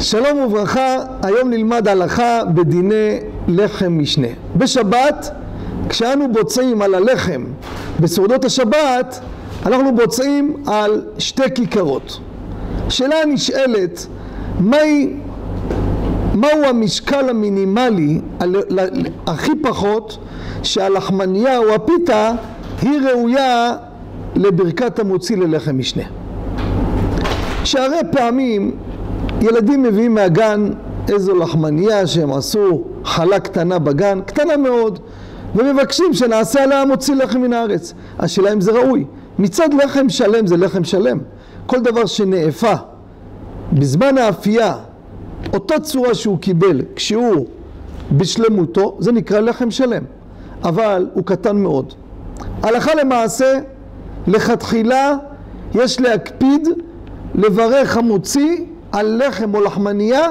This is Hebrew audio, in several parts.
שלום וברכה, היום נלמד הלכה בדיני לחם משנה. בשבת, כשאנו בוצעים על הלחם בסעודות השבת, אנחנו בוצעים על שתי כיכרות. השאלה הנשאלת, מהי, מהו המשקל המינימלי, הכי פחות, שהלחמניה או הפיתה היא ראויה לברכת המוציא ללחם משנה. שהרי פעמים ילדים מביאים מהגן איזו לחמניה שהם עשו חלה קטנה בגן, קטנה מאוד, ומבקשים שנעשה עליה מוציא לחם מן הארץ. השאלה אם זה ראוי. מצד לחם שלם זה לחם שלם. כל דבר שנאפה בזמן האפייה, אותה צורה שהוא קיבל כשהוא בשלמותו, זה נקרא לחם שלם. אבל הוא קטן מאוד. הלכה למעשה, לכתחילה יש להקפיד לברך המוציא על לחם או לחמניה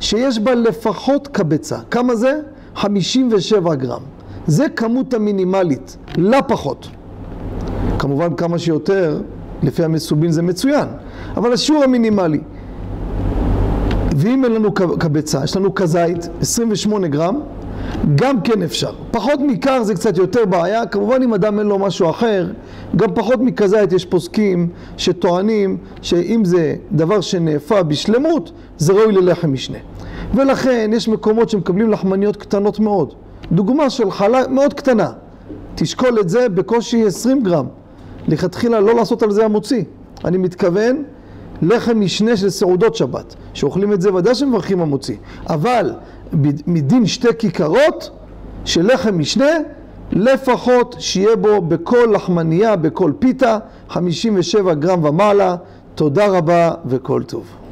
שיש בה לפחות קבצה. כמה זה? 57 גרם. זה כמות המינימלית, לא פחות. כמובן כמה שיותר, לפי המסובין זה מצוין, אבל השיעור המינימלי. ואם אין לנו קבצה, יש לנו כזית, 28 גרם, גם כן אפשר. פחות מכך זה קצת יותר בעיה, כמובן אם אדם אין לו משהו אחר, גם פחות מכזית יש פוסקים שטוענים שאם זה דבר שנאפה בשלמות, זה ראוי ללחם משנה. ולכן יש מקומות שמקבלים לחמניות קטנות מאוד. דוגמה של חלה מאוד קטנה, תשקול את זה בקושי 20 גרם. לכתחילה לא לעשות על זה המוציא. אני מתכוון לחם משנה של סעודות שבת, שאוכלים את זה ודאי שמברכים המוציא. אבל מדין שתי כיכרות של לחם משנה, לפחות שיהיה בו בכל לחמניה, בכל פיתה, 57 גרם ומעלה. תודה רבה וכל טוב.